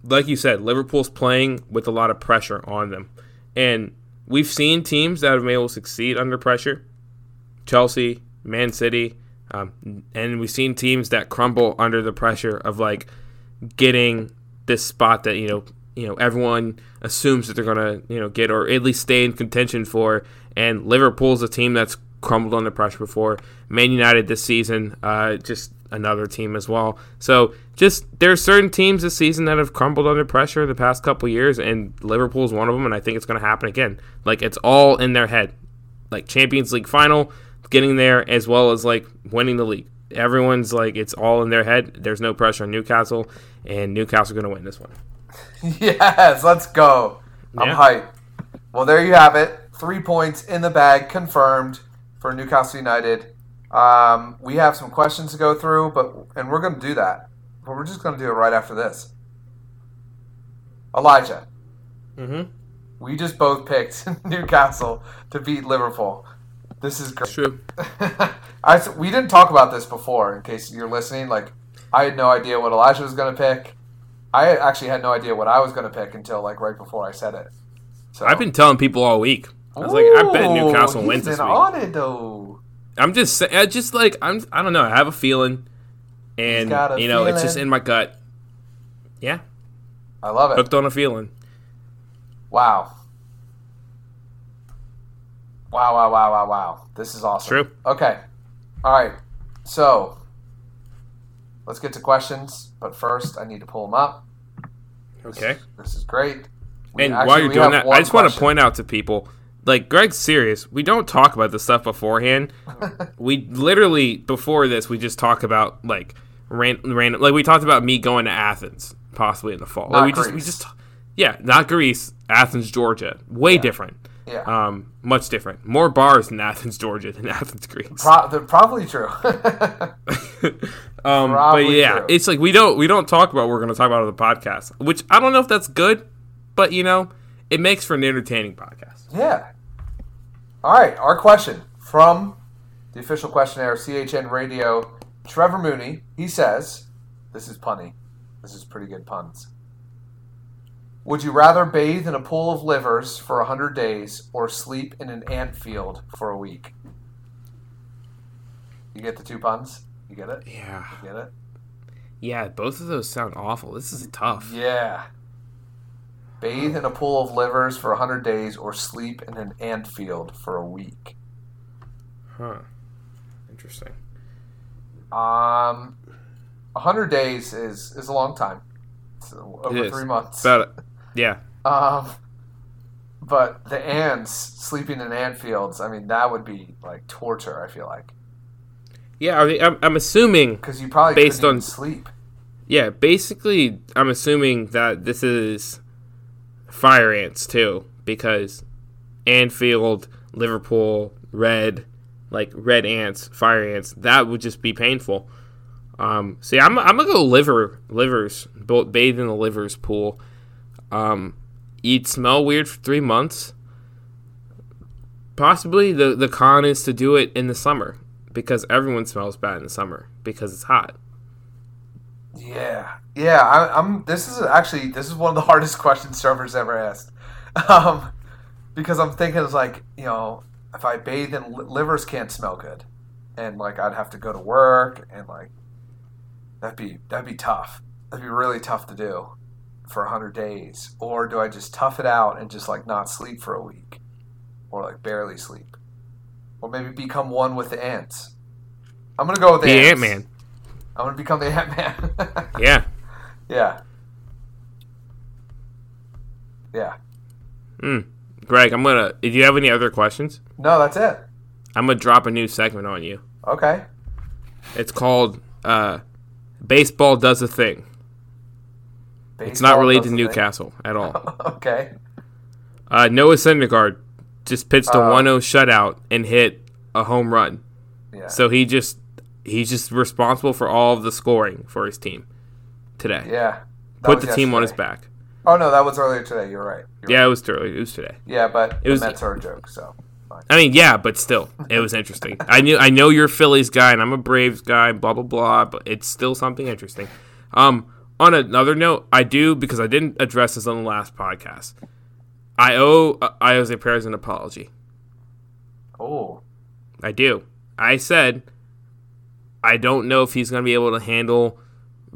like you said, Liverpool's playing with a lot of pressure on them. And we've seen teams that have been able to succeed under pressure Chelsea, Man City, um, and we've seen teams that crumble under the pressure of like getting this spot that, you know, you know, everyone assumes that they're gonna, you know, get or at least stay in contention for. And Liverpool's a team that's crumbled under pressure before. Man United this season, uh, just another team as well. So just there are certain teams this season that have crumbled under pressure the past couple years, and Liverpool's one of them. And I think it's going to happen again. Like it's all in their head, like Champions League final, getting there as well as like winning the league. Everyone's like it's all in their head. There's no pressure on Newcastle, and Newcastle going to win this one. yes, let's go. I'm Yeah. hyped. Well, there you have it. Three points in the bag, confirmed for Newcastle United. Um, we have some questions to go through, but and we're going to do that. But we're just going to do it right after this. Elijah, Mm-hmm. we just both picked Newcastle to beat Liverpool. This is great. True. I, we didn't talk about this before, in case you're listening. Like, I had no idea what Elijah was going to pick. I actually had no idea what I was going to pick until like right before I said it. So I've been telling people all week. I was like, I bet Newcastle wins this week. on it though. I'm just sa- I just like I'm I don't know. I have a feeling, and got a you know it's just in my gut. Yeah, I love it. hooked on a feeling. Wow. Wow, wow, wow, wow, wow. This is awesome. True. Okay. All right. So, let's get to questions. But first, I need to pull them up. Okay. This is great. We- And actually, while you're doing that, I just want to point out to people, like Greg's serious. We don't talk about this stuff beforehand. we literally before this, we just talk about like random, random. Like we talked about me going to Athens possibly in the fall. Like we just we just yeah, not Greece, Athens, Georgia. Way different. Yeah. Um, much different. More bars in Athens, Georgia than Athens, Greece. Pro- probably true. Um, but yeah, true. it's like we don't we don't talk about what we're going to talk about on the podcast, which I don't know if that's good, but you know, it makes for an entertaining podcast. yeah. All right. Our question from the official questionnaire, CHN Radio, Trevor Mooney. He says, "This is punny. This is pretty good puns." Would you rather bathe in a pool of livers for 100 days or sleep in an ant field for a week? You get the two puns? You get it? Yeah, You get it? yeah, both of those sound awful. This is tough. Yeah. Bathe in a pool of livers for 100 days or sleep in an ant field for a week. Huh? Interesting. Um, 100 days is, is a long time. It's over It is. three months. About yeah, Um, but the ants sleeping in ant fields, I mean, that would be like torture, I feel like. Yeah. They, I'm, I'm assuming. Because you probably Based on- sleep. Yeah, basically, I'm assuming that this is fire ants too, because Anfield, Liverpool, red, like red ants, fire ants. That would just be painful. Um, see, I'm, I'm gonna go liver, livers, bathe in the livers pool. Um, you'd smell weird for three months. Possibly the the con is to do it in the summer because everyone smells bad in the summer because it's hot. Yeah, yeah. I, I'm. This is actually this is one of the hardest questions Trevor's ever asked, um, because I'm thinking it's like you know if I bathe in li- livers can't smell good, and like I'd have to go to work and like that'd be that'd be tough. That'd be really tough to do for hundred days. Or do I just tough it out and just like not sleep for a week, or like barely sleep, or maybe become one with the ants? I'm gonna go with the, The. Ant Man. I'm gonna become the Ant Man. Yeah. Yeah. Yeah. Mm. Greg, I'm gonna. Do you have any other questions? No, that's it. I'm gonna drop a new segment on you. Okay. It's called uh, "Baseball Does a Thing." it's not related to a thing. Newcastle at all. Okay. Uh, Noah Syndergaard just pitched a Oh. 1-0 shutout and hit a home run. Yeah. So he just he's just responsible for all of the scoring for his team today. yeah. Put the team on his back. Oh no, that was earlier today. You're right. You're Yeah, it was early. It was today. Yeah, but It was- Mets are a joke. So. Fine. I mean, yeah, but still, it was interesting. I knew I know you're a Phillies guy and I'm a Braves guy, blah blah blah, but it's still something interesting. Um, on another note, I do because I didn't address this on the last podcast. I owe uh, Ayoze Perez an apology. Oh. I do. I said I don't know if he's going to be able to handle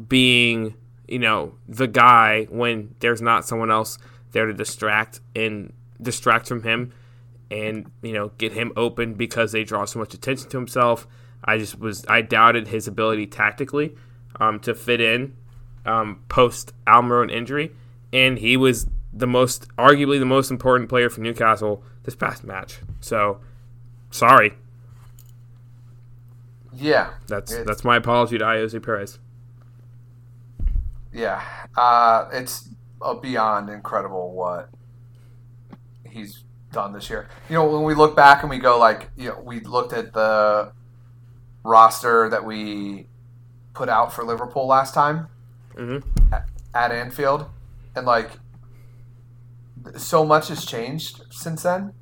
being, you know, the guy when there's not someone else there to distract and distract from him and, you know, get him open because they draw so much attention to himself. I just was I doubted his ability tactically um, to fit in um, post Almiron injury, and he was the most arguably the most important player for Newcastle this past match. So sorry, Yeah. that's that's my apology to Ayoze Perez. Yeah, uh, it's beyond incredible what he's done this year. You know, when we look back and we go like, you know, we looked at the roster that we put out for Liverpool last time Mhm. at, at Anfield, and like, so much has changed since then.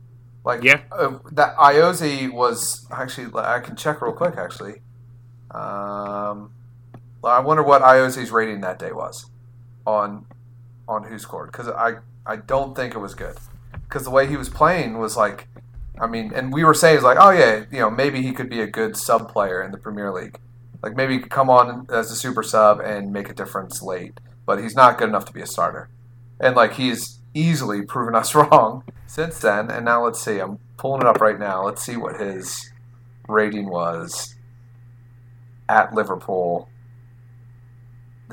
Like, Yeah. uh, that Ayoze was actually. I can check real quick. Actually, um, I wonder what Ayoze's rating that day was on on who scored because I I don't think it was good because the way he was playing was like I mean and we were saying it's like oh yeah you know maybe he could be a good sub player in the Premier League like maybe he could come on as a super sub and make a difference late but he's not good enough to be a starter and like he's easily proven us wrong since then and now let's see I'm pulling it up right now let's see what his rating was at Liverpool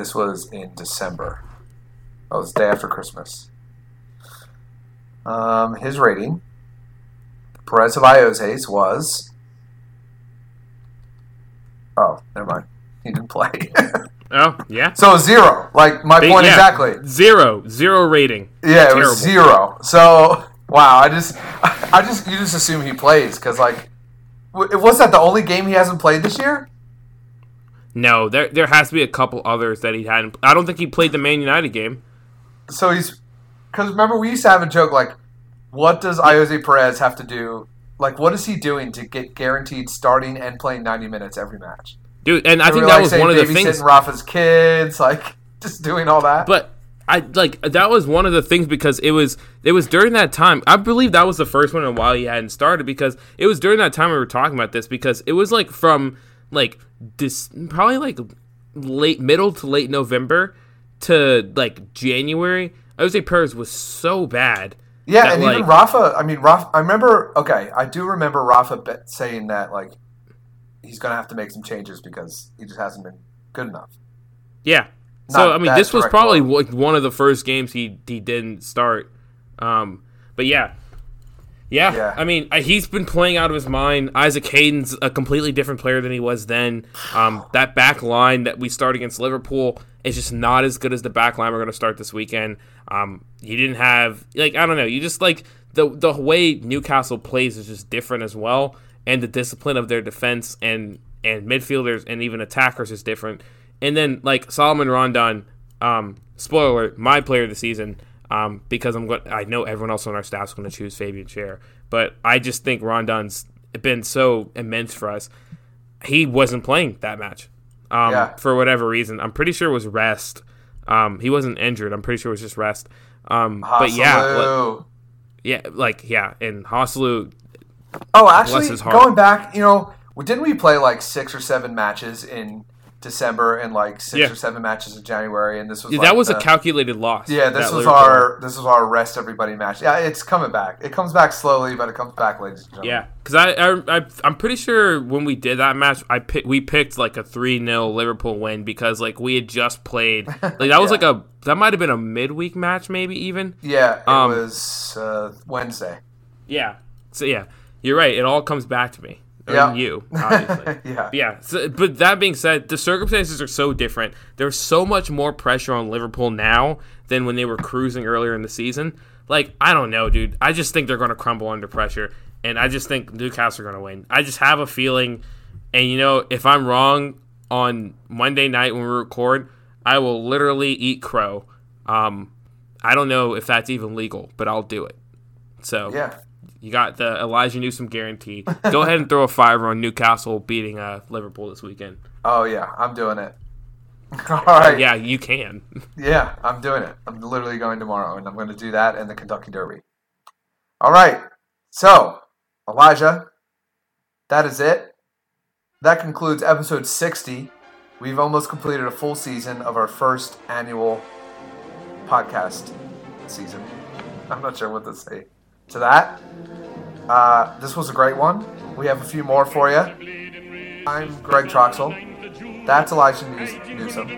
this was in December. That was the day after Christmas. Um, his rating, Perez of Ayoze's was. Oh, never mind. He didn't play. Oh yeah, so zero. Like my Big- point yeah. exactly. zero zero rating. Yeah, it Terrible. was zero. So wow, I just, I just, you just assume he plays because like, was that the only game he hasn't played this year? No, there there has to be a couple others that he hadn't. I don't think he played the Man United game. So he's because remember we used to have a joke like, what does Ayoze Perez have to do? Like, what is he doing to get guaranteed starting and playing ninety minutes every match? Dude, and I think that like, was one of the things. Rafa's kids, like just doing all that. But I like that was one of the things because it was it was during that time. I believe that was the first one in a while he hadn't started because it was during that time we were talking about this because it was like from like this probably like late middle to late November to like January. I would say Perez was so bad. yeah, and even Rafa. I mean, Rafa. I remember. Okay, I do remember Rafa saying that like he's gonna have to make some changes because he just hasn't been good enough. Yeah. So I mean, this was probably one of the first games he he didn't start. Um, but yeah, yeah. Yeah. I mean, he's been playing out of his mind. Isaac Hayden's a completely different player than he was then. Um, that back line that we start against Liverpool is just not as good as the back line we're going to start this weekend. Um, you didn't have like I don't know. You just like the the way Newcastle plays is just different as well, and the discipline of their defense and and midfielders and even attackers is different. And then like Salomón Rondón, um, spoiler my player of the season. Um, because I'm going, I know everyone else on our staff's going to choose Fabian Schär, but I just think Rondon's been so immense for us. He wasn't playing that match, um, Yeah. for whatever reason. I'm pretty sure it was rest. Um, he wasn't injured. I'm pretty sure it was just rest. Um, but yeah, like, yeah, like yeah, and Joselu, Oh, actually, going back, you know, didn't we play like six or seven matches in December and like six Yeah. or seven matches in January, and this was Yeah, like that was the- a calculated loss. yeah. This was our this was our rest everybody match. Yeah, it's coming back. It comes back slowly, but it comes back, ladies and gentlemen. Yeah, because I, I, I I'm pretty sure when we did that match, I pick, we picked like a three 0 Liverpool win because like we had just played like that was Yeah. like a that might have been a midweek match maybe even. yeah. It Um, was uh, Wednesday. Yeah. So yeah, you're right. It all comes back to me. Yeah. you, obviously. Yeah. Yeah. So, but that being said, the circumstances are so different. There's so much more pressure on Liverpool now than when they were cruising earlier in the season. Like, I don't know, dude. I just think they're going to crumble under pressure. And I just think Newcastle are going to win. I just have a feeling. And, you know, if I'm wrong on Monday night when we record, I will literally eat crow. Um, I don't know if that's even legal, but I'll do it. So, Yeah. You got the Elijah Newsom guarantee. Go ahead and throw a fiver on Newcastle beating uh, Liverpool this weekend. Oh yeah, I'm doing it. All right. Yeah, you can. Yeah, I'm doing it. I'm literally going tomorrow, and I'm going to do that in the Kentucky Derby. All right. So, Elijah, that is it. That concludes episode 60. We've almost completed a full season of our first annual podcast season. I'm not sure what to say to that. Uh, this was a great one. We have a few more for you. I'm Greg Troxel. That's Elijah News- Newsom.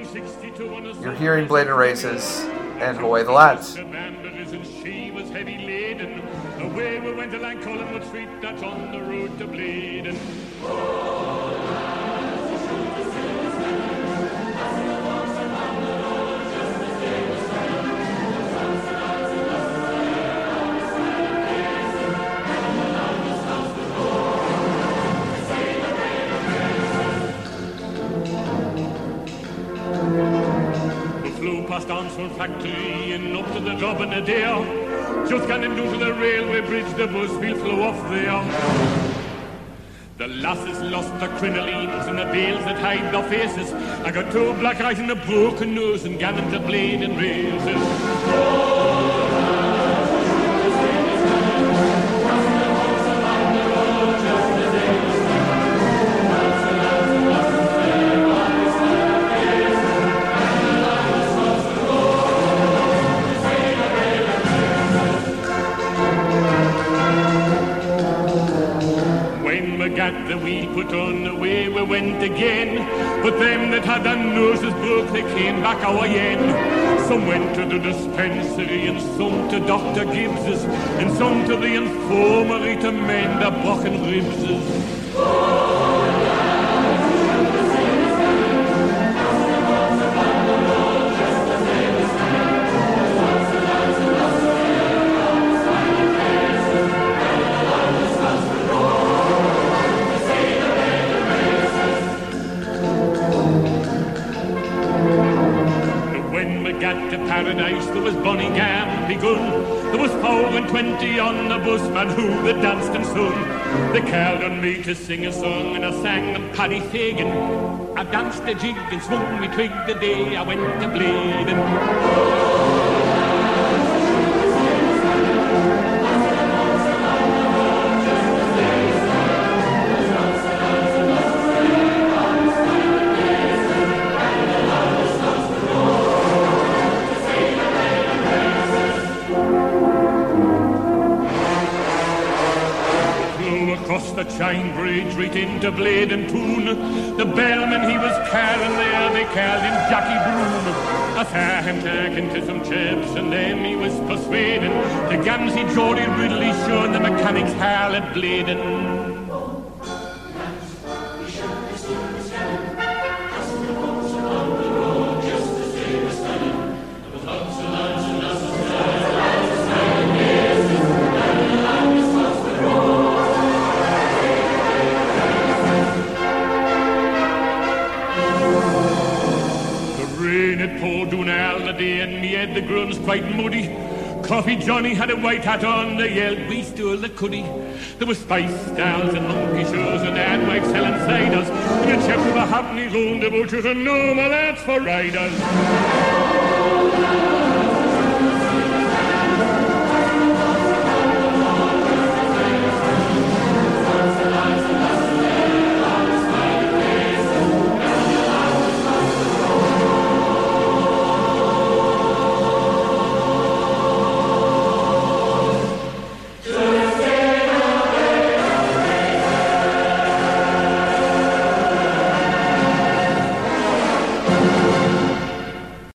You're hearing Blaydon Races and Away the Lads. Away we went along Collingwood Street, that's on the road to Blaydon. Factory and up to the job in a day. Just down to the railway bridge, the bus will flow off there. The lasses lost their crinolines and the veils that hide their faces. I got two black eyes and a broken nose and gammon to blade and races. Them that had their noses broke, they came back our end. Some went to the dispensary, and some to Dr. Gibbs's, and some to the infirmary to mend their broken ribses. The man who that danced and sung. They called on me to sing a song, and I sang them Paddy Fagan. I danced a jig and swung me twig the day I went to Blaydon. Into Blaydon Toon. The bellman he was calling there, they called him Jackie Broom. I saw him talking to some chaps, and then he was persuading the Gamsey Geordie Ridley showing the mechanics hall at Blaydon. Coffee Johnny had a white hat on, they yelled, we stole the cuddy. There was spice stalls and monkey shows and ad white selling ciders. And the chaps were happening round the bushes and no more lads for riders.